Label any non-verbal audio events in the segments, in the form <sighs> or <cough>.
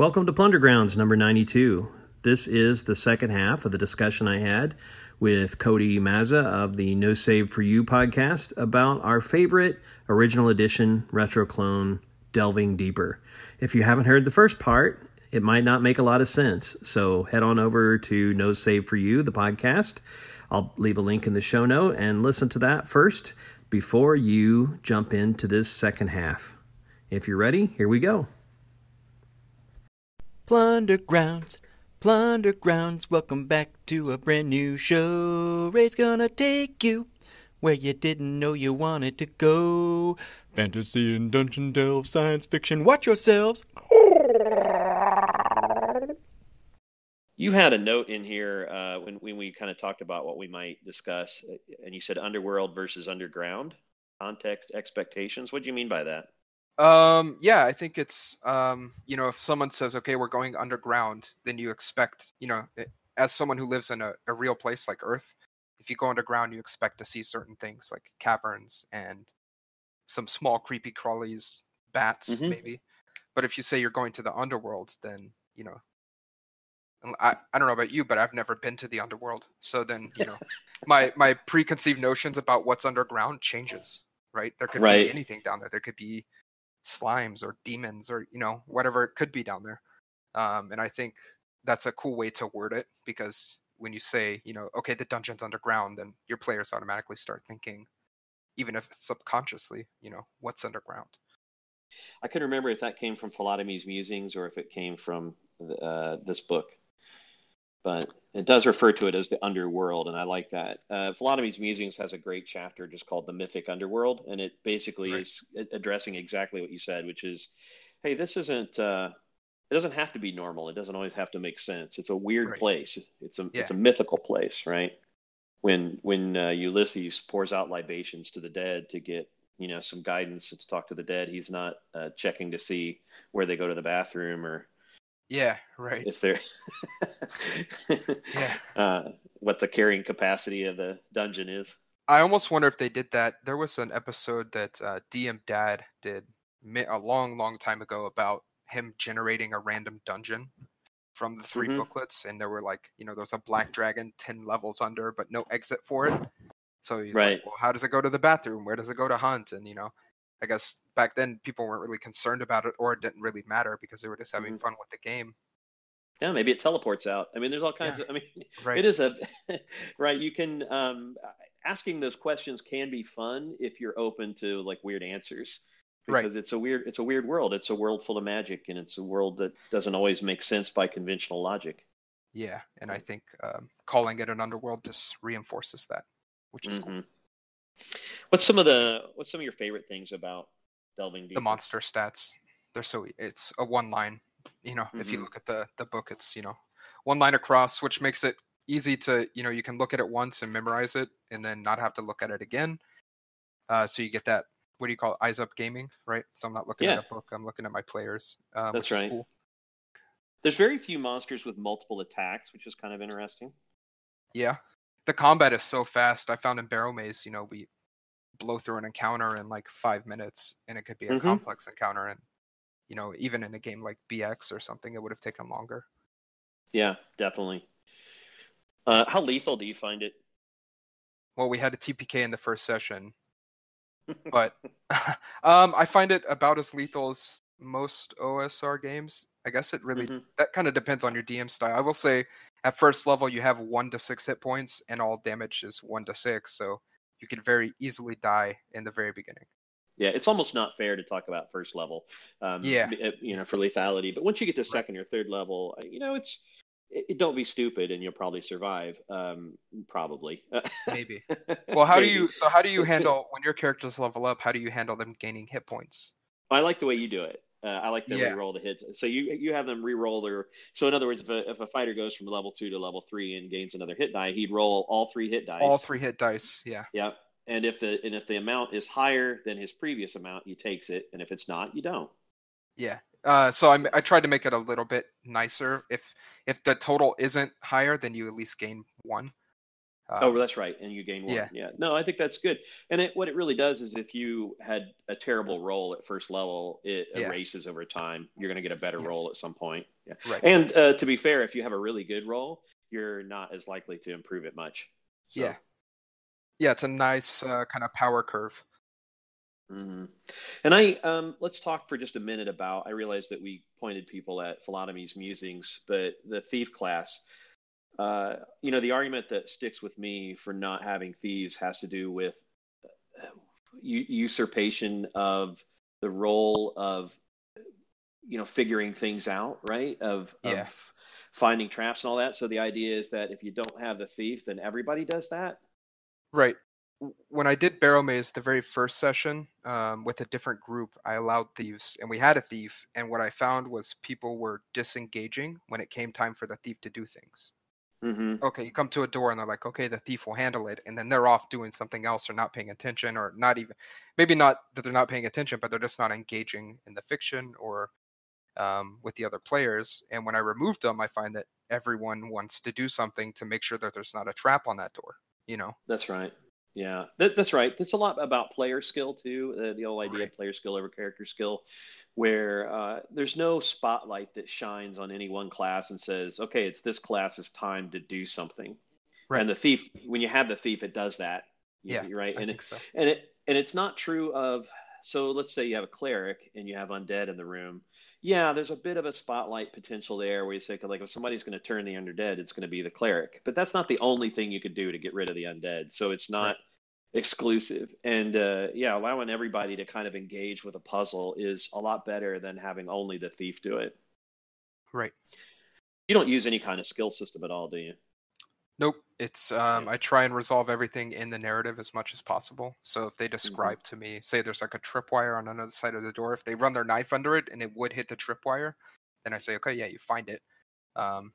Welcome to Plundergrounds number 92. This is the second half of the discussion I had with Cody Mazza of the No Save for You podcast about our favorite original edition retro clone, Delving Deeper. If you haven't heard the first part, it might not make a lot of sense. So head on over to No Save for You, the podcast. I'll leave a link in the show note and listen to that first before you jump into this second half. If you're ready, here we go. Plundergrounds, Plundergrounds, welcome back to a brand new show. Ray's gonna take you where you didn't know you wanted to go. Fantasy and dungeon delve, science fiction, watch yourselves. You had a note in here uh, when, when we kind of talked about what we might discuss, and you said underworld versus underground context expectations. What do you mean by that? Um, yeah, I think it's um, you know, if someone says, "Okay, we're going underground," then you expect, you know, it, as someone who lives in a, a real place like Earth, if you go underground, you expect to see certain things like caverns and some small creepy crawlies, bats, Mhm. maybe. But if you say you're going to the underworld, then you know, I, I don't know about you, but I've never been to the underworld. So then, you know, my my preconceived notions about what's underground changes, right? There could Right. be anything down there. There could be slimes or demons or you know whatever it could be down there. Um, and I think that's a cool way to word it because when you say, you know, okay, the dungeon's underground, then your players automatically start thinking, even if it's subconsciously, you know, what's underground. I can't remember if that came from Philotomy's musings or if it came from uh, this book, but it does refer to it as the underworld, and I like that. Uh, Philotomy's musings has a great chapter just called the mythic underworld, and it basically Right. is addressing exactly what you said, which is, hey, this isn't. Uh, it doesn't have to be normal. It doesn't always have to make sense. It's a weird Right. place. It's a it's a mythical place, right? When when uh, Ulysses pours out libations to the dead to get you know some guidance to talk to the dead, he's not uh, checking to see where they go to the bathroom or Yeah, right. if they're <laughs> Yeah. uh, what the carrying capacity of the dungeon is. I almost wonder if they did that. There was an episode that uh, DM Dad did a long, long time ago about him generating a random dungeon from the 3 Mhm. booklets, and there were like, you know, there was a black dragon ten levels under, but no exit for it. So he's Right. like, well, how does it go to the bathroom? Where does it go to hunt? And you know, I guess back then people weren't really concerned about it, or it didn't really matter because they were just having Mhm. fun with the game. Yeah, maybe it teleports out. I mean, there's all kinds Yeah. of. I mean, <laughs> Right. it is a <laughs> right. You can um, asking those questions can be fun if you're open to like weird answers. Right. Because it's a weird, it's a weird world. It's a world full of magic, and it's a world that doesn't always make sense by conventional logic. Yeah, and I think um, calling it an underworld just reinforces that, which is cool. What's some of the what's some of your favorite things about delving deeper? the monster stats they're so it's a one line you know if you Mhm. look at the the book it's you know one line across which makes it easy to you know you can look at it once and memorize it and then not have to look at it again uh so you get that what do you call it eyes up gaming right so i'm not looking Yeah. at a book i'm looking at my players um, That's right. cool. There's very few monsters with multiple attacks, which is kind of interesting. yeah the combat is so fast i found in barrow maze you know we blow through an encounter in like five minutes and it could be a Mhm. complex encounter and you know even in a game like bx or something it would have taken longer Yeah, definitely. Uh, how lethal do you find it? well we had a tpk in the first session <laughs> but <laughs> um i find it about as lethal as most osr games i guess it really Mhm. that kind of depends on your dm style i will say at first level you have one to six hit points and all damage is one to six so you could very easily die in the very beginning Yeah, it's almost not fair to talk about first level. Um, Yeah. uh, You know, for lethality, but once you get to second or third level, uh, you know, it's it, it- don't be stupid, and you'll probably survive. Um, probably. maybe <laughs> well how do you so how do you <laughs> handle when your characters level up how do you handle them gaining hit points I like the way you do it. Uh, I like to Yeah. re-roll the hits. So you you have them re-roll their. So in other words, if a, if a fighter goes from level two to level three and gains another hit die, he'd roll all three hit dice. all three hit dice yeah Yep. And if the and if the amount is higher than his previous amount, he takes it, and if it's not, you don't. Yeah. Uh, so I I tried to make it a little bit nicer. If if the total isn't higher, then you at least gain one. Oh, Um, that's right, and you gain one. yeah. Yeah. No, I think that's good. And it, what it really does is, if you had a terrible roll at first level, it Yeah. erases over time. You're going to get a better Yes. roll at some point. Yeah. Right. And uh, to be fair, if you have a really good roll, you're not as likely to improve it much. So, Yeah. yeah, it's a nice uh, kind of power curve. hmm And I um, let's talk for just a minute about. I realize that we pointed people at Philotomy's musings, but the thief class. Uh, you know, the argument that sticks with me for not having thieves has to do with usurpation of the role of, you know, figuring things out, right? Of, Yeah. of finding traps and all that. So the idea is that if you don't have the thief, then everybody does that. Right. When I did Barrow Maze the very first session um, with a different group, I allowed thieves, and we had a thief. And what I found was people were disengaging when it came time for the thief to do things. Mm-hmm. Okay, you come to a door and they're like, okay, the thief will handle it, and then they're off doing something else or not paying attention, or not even, maybe not that they're not paying attention, but they're just not engaging in the fiction or um, with the other players. And when I remove them, I find that everyone wants to do something to make sure that there's not a trap on that door. You know? That's right. Yeah, that, that's right. That's a lot about player skill too. Uh, the whole idea Right. of player skill over character skill, where uh, there's no spotlight that shines on any one class and says, "Okay, it's this class's time to do something." Right. And the thief, when you have the thief, it does that. Yeah, right. I and it, so. and it and it's not true of. So let's say you have a cleric and you have undead in the room. Yeah, there's a bit of a spotlight potential there where you say, like, if somebody's going to turn the undead, it's going to be the cleric. But that's not the only thing you could do to get rid of the undead. So it's not exclusive. And uh, yeah, allowing everybody to kind of engage with a puzzle is a lot better than having only the thief do it. Right. You don't use any kind of skill system at all, do you? Nope. It's um. I try and resolve everything in the narrative as much as possible. So if they describe to me, say there's like a tripwire on another side of the door, if they run their knife under it and it would hit the tripwire, then I say, okay, yeah, you find it. Um,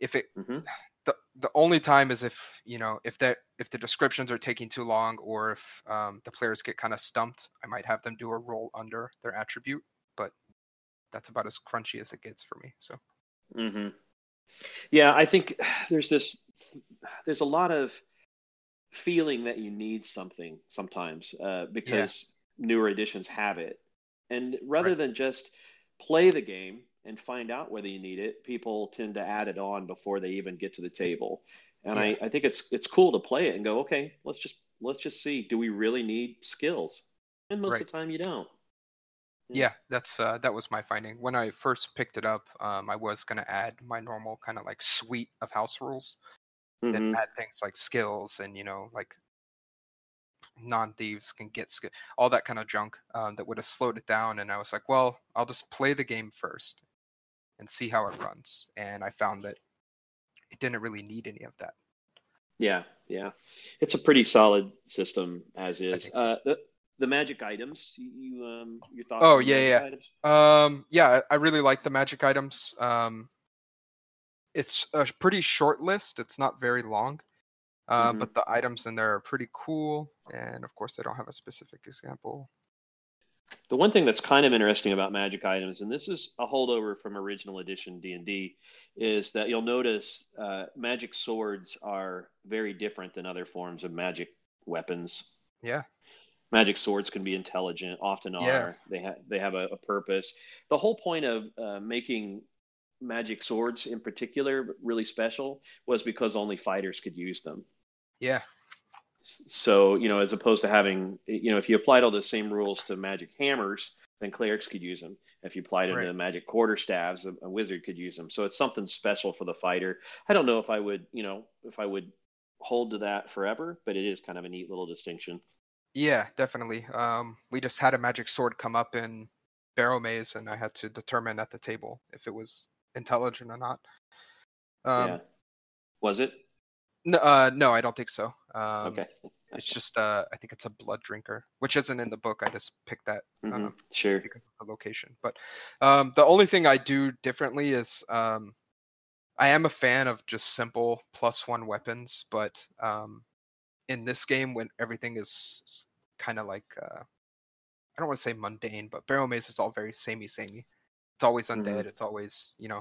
if it hmm the the only time is if you know if that if the descriptions are taking too long or if um, the players get kind of stumped, I might have them do a roll under their attribute, but that's about as crunchy as it gets for me. So hmm Yeah, I think <sighs> there's this. There's a lot of feeling that you need something sometimes uh, because newer editions have it, and rather Right. than just play the game and find out whether you need it, people tend to add it on before they even get to the table. And Yeah. I, I think it's it's cool to play it and go, okay, let's just let's just see, do we really need skills? And most of the time, you don't. Yeah. Yeah, that's uh, that was my finding. When I first picked it up, um, I was gonna add my normal kind of like suite of house rules, then Mhm. add things like skills and you know like non-thieves can get skill, all that kind of junk um, that would have slowed it down. And I was like, well, I'll just play the game first and see how it runs. And I found that it didn't really need any of that. Yeah, yeah, it's a pretty solid system as is. so. Uh, the the magic items, you, you um your thoughts? Oh, yeah, yeah. Items? Um, yeah, I really like the magic items. Um, it's a pretty short list. It's not very long, uh, Mhm. but the items in there are pretty cool. And of course, they don't have a specific example. The one thing that's kind of interesting about magic items, and this is a holdover from original edition D and D, is that you'll notice uh, magic swords are very different than other forms of magic weapons. Yeah, Magic swords can be intelligent, often are. Yeah. They have they have a, a purpose. The whole point of uh, making magic swords in particular really special was because only fighters could use them. yeah, So, you know, as opposed to having, you know, if you applied all the same rules to magic hammers, then clerics could use them. If you applied it Right. to magic quarterstaves, a, a wizard could use them. So it's something special for the fighter. I don't know if I would, you know, if I would hold to that forever, but it is kind of a neat little distinction. yeah, definitely. Um, we just had a magic sword come up in Barrow Maze, and I had to determine at the table if it was intelligent or not. Um, yeah. Was it? no, uh, no, I don't think so. Um, okay. It's just uh, I think it's a blood drinker, which isn't in the book. I just picked that hmm um, Sure. because of the location. But um, the only thing I do differently is um, I am a fan of just simple plus one weapons, but um, in this game, when everything is kind of like uh, I don't want to say mundane, but Barrow Maze is all very samey, samey. It's always undead. It's always you know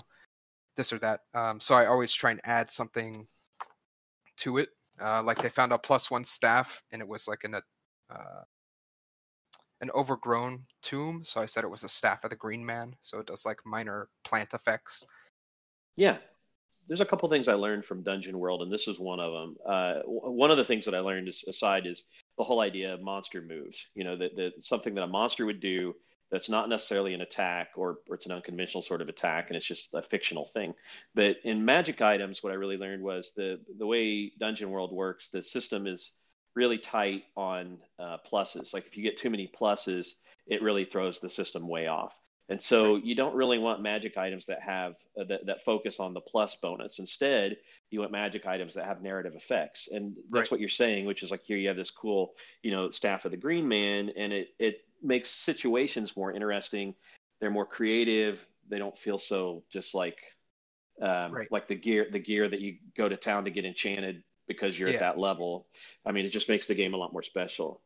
this or that. Um, so I always try and add something to it. Uh, like they found a plus one staff, and it was like in a uh, an overgrown tomb. So I said it was a staff of the Green Man. So it does like minor plant effects. Yeah, there's a couple things I learned from Dungeon World, and this is one of them. Uh, one of the things that I learned is, aside is the whole idea of monster moves. You know, that, that something that a monster would do that's not necessarily an attack or, or it's an unconventional sort of attack, and it's just a fictional thing. But in magic items, what I really learned was the the way Dungeon World works. The system is really tight on uh, pluses. Like if you get too many pluses, it really throws the system way off. And so you don't really want magic items that have uh, that, that focus on the plus bonus. Instead, you want magic items that have narrative effects. And that's Right. what you're saying, which is like here you have this cool, you know, staff of the green man and it it makes situations more interesting. They're more creative. They don't feel so just like um, Right. like the gear the gear that you go to town to get enchanted because you're Yeah. at that level. I mean, it just makes the game a lot more special.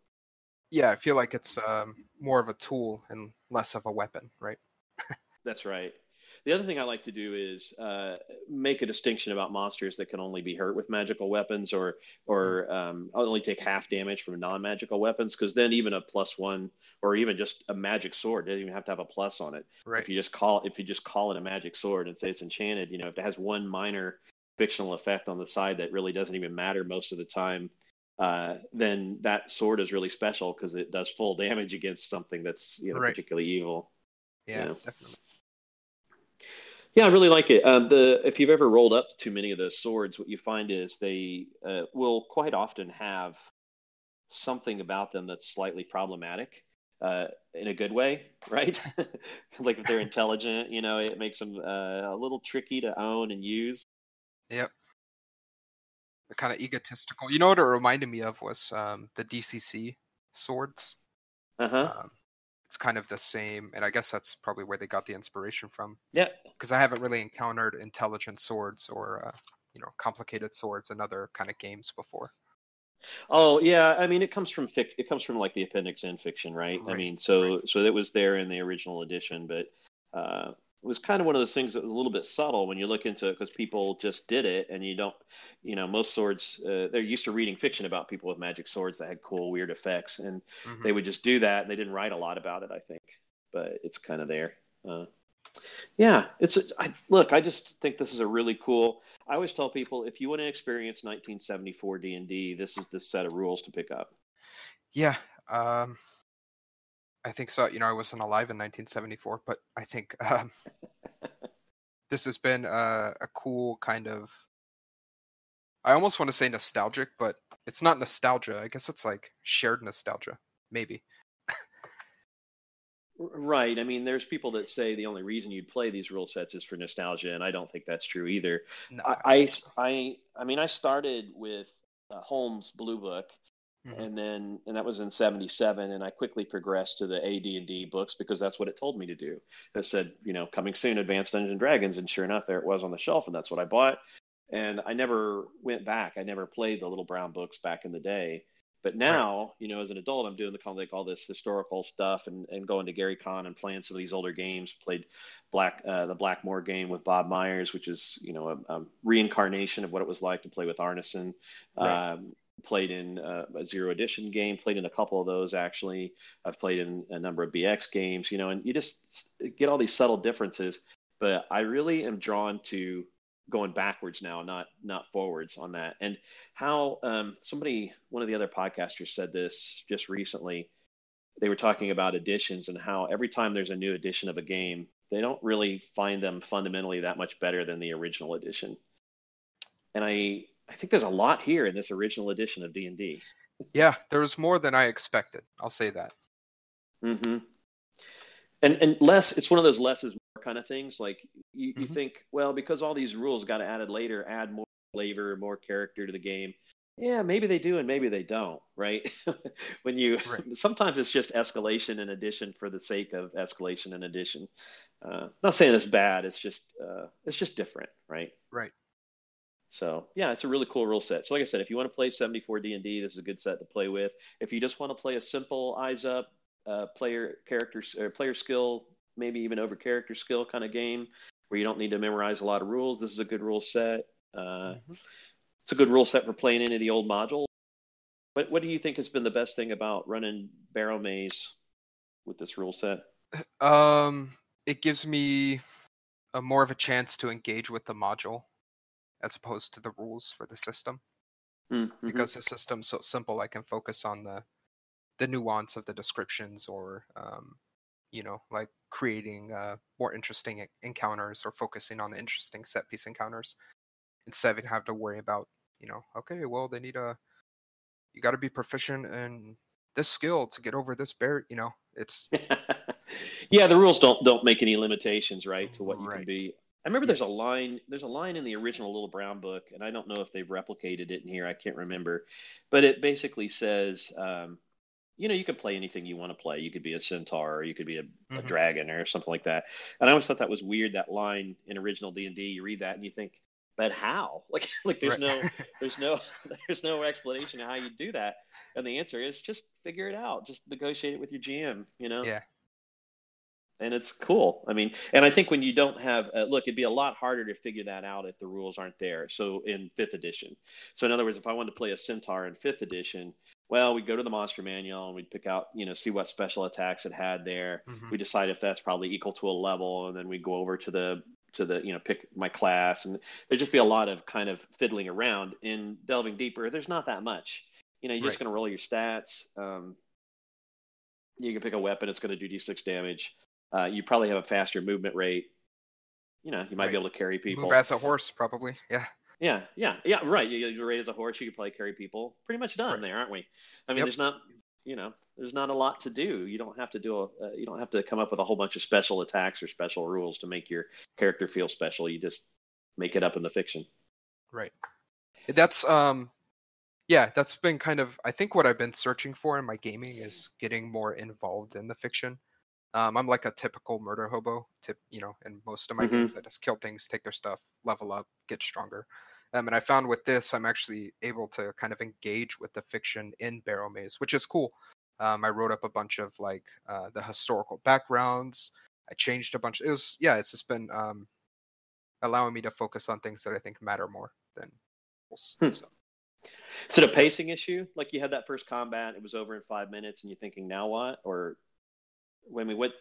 Yeah, I feel like it's um, more of a tool and less of a weapon, right? <laughs> That's right. The other thing I like to do is uh, make a distinction about monsters that can only be hurt with magical weapons, or or um, only take half damage from non-magical weapons. Because then even a plus one, or even just a magic sword, doesn't even have to have a plus on it. Right. If you just call if you just call it a magic sword and say it's enchanted, you know, if it has one minor fictional effect on the side that really doesn't even matter most of the time, uh, then that sword is really special because it does full <laughs> damage against something that's you know Right. particularly evil. Yeah, Yeah. definitely. Yeah, I really like it. Uh, the if you've ever rolled up too many of those swords, what you find is they uh, will quite often have something about them that's slightly problematic uh, in a good way, <laughs> right? <laughs> like if they're intelligent, you know, it makes them uh, a little tricky to own and use. Yep. They're kind of egotistical. You know what it reminded me of was um, the DCC swords. Uh huh. Um, it's kind of the same, and I guess that's probably where they got the inspiration from. Yeah. Because I haven't really encountered intelligent swords or uh, you know complicated swords in other kind of games before. Oh yeah, I mean it comes from fic- it comes from like the appendix in fiction, right? I mean, so right. so it was there in the original edition, but uh, it was kind of one of those things that was a little bit subtle when you look into it because people just did it, and you don't, you know, most swords uh, they're used to reading fiction about people with magic swords that had cool weird effects, and Mhm. they would just do that. and They didn't write a lot about it, I think, but it's kind of there. Uh, yeah, it's a, I, look. I just think this is a really cool. I always tell people if you want to experience 1974 D and D, this is the set of rules to pick up. Yeah, um, I think so. You know, I wasn't alive in 1974, but I think <laughs> um, this has been a, a cool kind of. I almost want to say nostalgic, but it's not nostalgia. I guess it's like shared nostalgia, maybe. Right. I mean, there's people that say the only reason you'd play these rule sets is for nostalgia, and I don't think that's true either. No, I, I, I, I mean, I started with uh, Holmes' Blue Book, Mhm. and then and that was in '77, and I quickly progressed to the AD&D books because that's what it told me to do. It said, you know, coming soon, Advanced Dungeons and Dragons, and sure enough, there it was on the shelf, and that's what I bought. And I never went back. I never played the little brown books back in the day. But now, you know, as an adult, I'm doing the kind of like all this historical stuff and, and going to Gary Con and playing some of these older games. Played Black uh, the Blackmoor game with Bob Meyers, which is you know a, a reincarnation of what it was like to play with Arneson. Right. Um, played in uh, a zero edition game. Played in a couple of those actually. I've played in a number of BX games. You know, and you just get all these subtle differences. But I really am drawn to going backwards now, not not forwards on that. And how um, somebody, one of the other podcasters said this just recently. They were talking about editions and how every time there's a new edition of a game, they don't really find them fundamentally that much better than the original edition. And I I think there's a lot here in this original edition of D and D. yeah, there was more than I expected. I'll say that. Mm-hmm. And and less, it's one of those less is more kind of things. Like you, you Mhm. think, well, because all these rules got added later, add more flavor, more character to the game. Yeah, maybe they do, and maybe they don't, right? <laughs> when you Right. <laughs> sometimes it's just escalation and addition for the sake of escalation and addition. Uh, not saying it's bad. It's just uh, it's just different, right? Right. So yeah, it's a really cool rule set. So like I said, if you want to play 74 D&D, this is a good set to play with. If you just want to play a simple eyes up uh, player character or player skill, maybe even over character skill kind of game where you don't need to memorize a lot of rules, this is a good rule set. Uh, Mhm. it's a good rule set for playing into the old module. What what do you think has been the best thing about running Barrow Maze with this rule set? Um, it gives me a more of a chance to engage with the module as opposed to the rules for the system. Mm-hmm. Because the system's so simple, I can focus on the the nuance of the descriptions or um, you know, like creating uh, more interesting encounters or focusing on the interesting set piece encounters instead of having to worry about, you know, okay, well they need a you got to be proficient in this skill to get over this barrier You know, it's <laughs> yeah, the rules don't don't make any limitations, right, to what you can be. I remember there's a line there's a line in the original Little Brown book, and I don't know if they've replicated it in here. I can't remember, but it basically says, um, you know, you can play anything you want to play. You could be a centaur, or you could be a, a Mhm. dragon, or something like that. And I always thought that was weird. That line in original D and D, you read that and you think, but how? <laughs> Like, like there's Right. no <laughs> there's no there's no explanation of how you do that and the answer is just figure it out just negotiate it with your gm you know Yeah. And it's cool. I mean and i think when you don't have uh, look it'd be a lot harder to figure that out if the rules aren't there. So in fifth edition. So in other words if i wanted to play a centaur in fifth edition well we'd go to the monster manual and we'd pick out you know see what special attacks it had there. Mhm. we decide if that's probably equal to a level and then we go over to the to the you know pick my class. And there'd just be a lot of kind of fiddling around. In delving deeper there's not that much. You know you're just going to roll your stats um, you can pick a weapon it's going to do d6 damage uh, you probably have a faster movement rate you know you might be able to carry people Move as a horse, probably. Yeah. yeah yeah yeah right you, you rate as a horse you can probably carry people pretty much done Right. there aren't we i mean Yep. there's not you know there's not a lot to do you don't have to do a uh, you don't have to come up with a whole bunch of special attacks or special rules to make your character feel special you just make it up in the fiction Right. That's um yeah, that's been kind of I think what I've been searching for in my gaming is getting more involved in the fiction. Um, I'm like a typical murder hobo. Tip, you know, in most of my Mhm. games, I just kill things, take their stuff, level up, get stronger. Um, and I found with this, I'm actually able to kind of engage with the fiction in Barrow Maze, which is cool. Um, I wrote up a bunch of like uh, the historical backgrounds. I changed a bunch. It was yeah, it's just been um, allowing me to focus on things that I think matter more than rules. Hmm. So. is it a pacing issue like you had that first combat it was over in five minutes and you're thinking now what or I we went?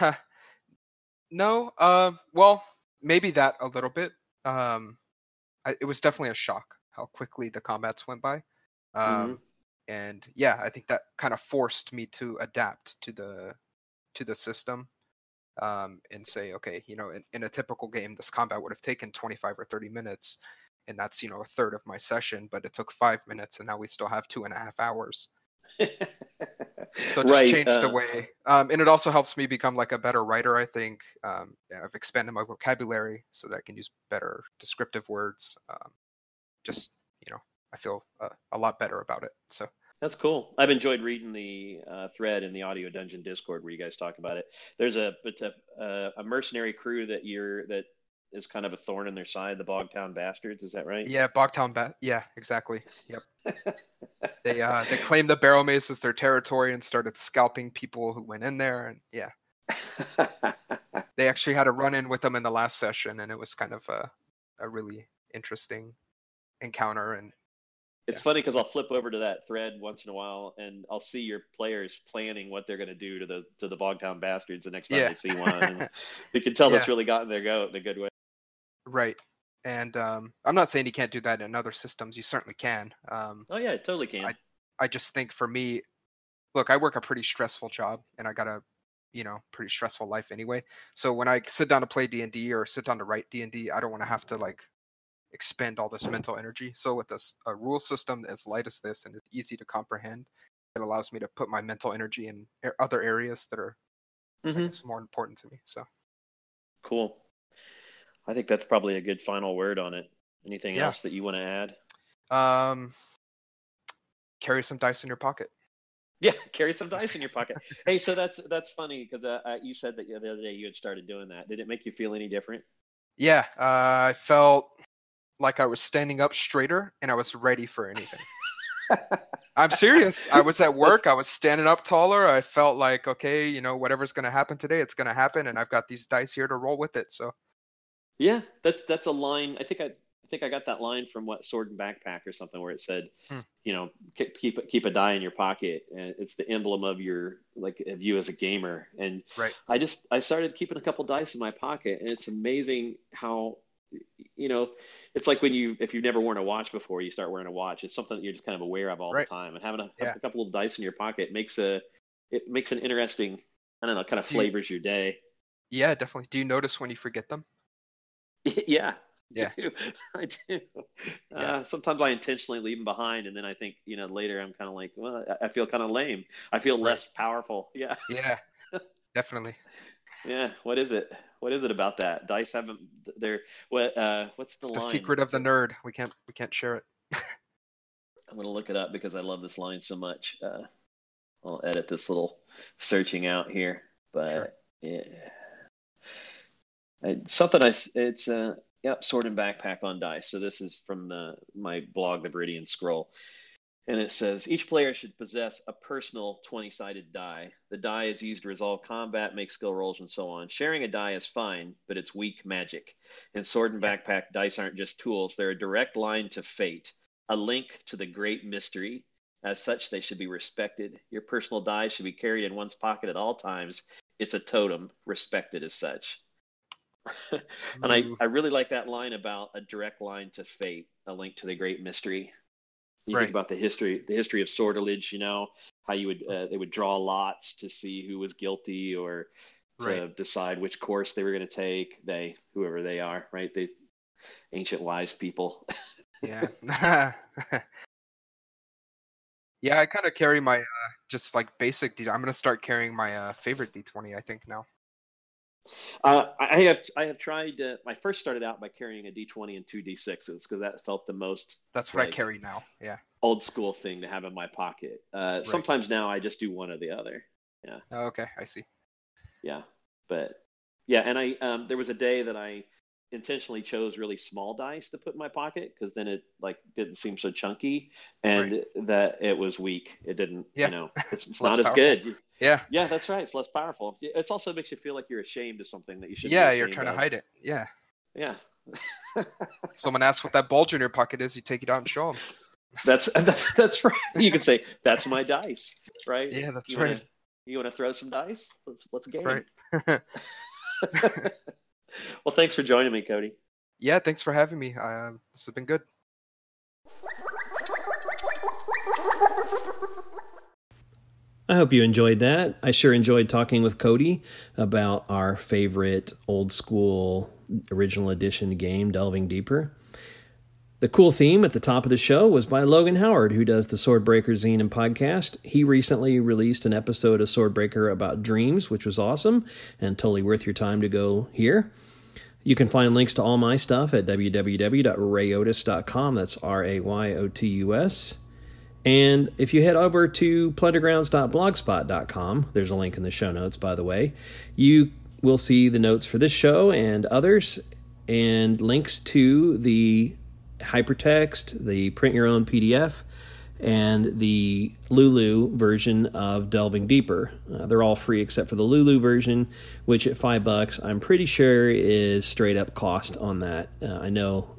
<laughs> no, um, well, maybe that a little bit. Um, I, it was definitely a shock how quickly the combats went by. Um, and yeah, I think that kind of forced me to adapt to the to the system. Um, and say, okay, you know, in, in a typical game, this combat would have taken 25 or 30 minutes, and that's you know a third of my session, but it took five minutes, and now we still have two and a half hours. So it just right changed the uh, way, um, and it also helps me become like a better writer. I think um, yeah, I've expanded my vocabulary so that I can use better descriptive words. Um, just you know, I feel uh, a lot better about it. So That's cool. I've enjoyed reading the uh, thread in the Audio Dungeon Discord where you guys talk about it. There's a it's a, uh, a mercenary crew that you're that is kind of a thorn in their side, the Bogtown Bastards. Is that right? yeah, Bogtown Bat. Yeah, exactly. Yep. <laughs> They uh, they claimed the Barrow Maze as their territory and started scalping people who went in there, and yeah, <laughs> they actually had a run in with them in the last session, and it was kind of a a really interesting encounter. And It's Yeah. funny because I'll flip over to that thread once in a while, and I'll see your players planning what they're going to do to the to the Bogtown Bastards the next time Yeah. they see one. And <laughs> you can tell that's really gotten their goat in a good way. Right. And um, I'm not saying you can't do that in other systems. You certainly can. Um, Oh yeah, it totally can. I- I just think for me, look, I work a pretty stressful job, and I got a, you know, pretty stressful life anyway. So when I sit down to play D and D or sit down to write D and D, I don't want to have to like expend all this mental energy. So with this a rule system as light as this and is easy to comprehend, it allows me to put my mental energy in other areas that are I Mhm. guess, more important to me. So Cool. I think that's probably a good final word on it. Anything Yeah. else that you want to add? um, carry some dice in your pocket. Yeah, <laughs> carry some dice in your pocket. hey, so that's that's funny because uh, uh, you said that the other day you had started doing that. Did it make you feel any different? Yeah, uh, I felt like I was standing up straighter and I was ready for anything. <laughs> I'm serious. I was at work. I was standing up taller. I felt like, okay, you know, whatever's going to happen today, it's going to happen, and I've got these dice here to roll with it. So Yeah, that's that's a line. I think I, I think I got that line from what Sword and Backpack or something where it said, Hmm. you know, keep keep keep a die in your pocket, and it's the emblem of your like of you as a gamer. And Right. I just I started keeping a couple dice in my pocket, and it's amazing how, you know, it's like when you if you've never worn a watch before, you start wearing a watch. It's something that you're just kind of aware of all Right. the time, and having a, Yeah. a couple of dice in your pocket makes a it makes an interesting. I don't know, kind of Do you- flavors your day. Yeah, definitely. Do you notice when you forget them? Yeah. <laughs> Yeah. I do. <laughs> I do. Yeah. Uh, sometimes I intentionally leave them behind, and then I think, you know, later I'm kind of like, well, I feel kind of lame. I feel Right. less powerful. <laughs> Yeah. Yeah, definitely. Yeah. What is it? What is it about that? Dice haven't. They're what? Uh, what's the It's the secret of the nerd. We can't we can't share it. I'm gonna look it up because I love this line so much. Uh, I'll edit this little searching out here, but Sure. yeah, I, something I it's uh yep sword and backpack on dice. So this is from the, my blog, the Viridian Scroll, and it says each player should possess a personal 20-sided die. The die is used to resolve combat, make skill rolls, and so on. Sharing a die is fine, but it's weak magic. And sword and backpack, dice aren't just tools; they're a direct line to fate a link to the great mystery. As such, they should be respected. Your personal die should be carried in one's pocket at all times. It's a totem, respected as such. <laughs> and I, I really like that line about a direct line to fate, a link to the great mystery. You Right. think about the history, the history of sortilege. You know how you would uh, they would draw lots to see who was guilty or to Right. decide which course they were going to take. They, whoever they are, right? They, ancient wise people. Yeah. <laughs> yeah, I kind of carry my uh, just like basic D. I'm gonna start carrying my uh, favorite D20. I think now. Uh, I have I have tried. Uh, I first started out by carrying a D20 and two D6s because that felt the most That's what I carry now. Yeah. old school thing to have in my pocket. Uh, Sometimes now I just do one or the other. Oh, okay, I see. Yeah, but yeah, and I um, there was a day that I intentionally chose really small dice to put in my pocket because then it like didn't seem so chunky and that it was weak. It didn't. Yeah. You know, <laughs> it's, it's not as powerful. good. Yeah. Yeah, that's right. It's less powerful. It also makes you feel like you're ashamed of something that you should. Yeah, you're trying to hide it. Yeah. Yeah. <laughs> Someone asks what that bulge in your pocket is, you take it out and show them. <laughs> That's that's that's right. You can say that's my dice, right? Yeah, that's you wanna, right. You want to throw some dice? Let's let's game That's right. Well, thanks for joining me, Cody. yeah, thanks for having me. Uh, this has been good. I hope you enjoyed that. I sure enjoyed talking with Cody about our favorite old school original edition game, Delving Deeper. The cool theme at the top of the show was by Logan Howard, who does the Swordbreaker zine and podcast. He recently released an episode of Swordbreaker about dreams, which was awesome and totally worth your time to go hear. You can find links to all my stuff at www.rayotus.com. That's R A Y O T U S. And if you head over to plundergrounds.blogspot.com, there's a link in the show notes, by the way, you will see the notes for this show and others, and links to the hypertext, the print your own PDF, and the Lulu version of Delving Deeper. Uh, they're all free except for the Lulu version, which at five bucks, I'm pretty sure is straight up cost on that. Uh, I know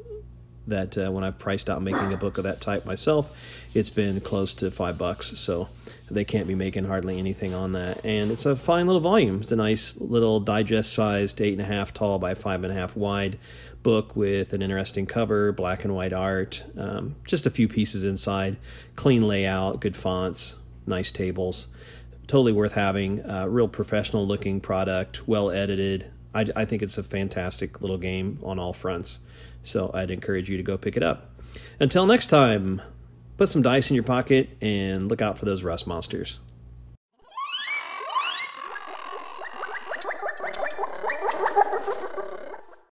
that uh, when I've priced out making a book of that type myself, it's been close to five bucks. So they can't be making hardly anything on that. And it's a fine little volume. It's a nice little digest sized eight and a half tall by five and a half wide book with an interesting cover, black and white art, um, just a few pieces inside, clean layout, good fonts, nice tables. Totally worth having. Uh, real professional looking product, well edited. I, I think it's a fantastic little game on all fronts. So I'd encourage you to go pick it up. Until next time, put some dice in your pocket and look out for those rust monsters.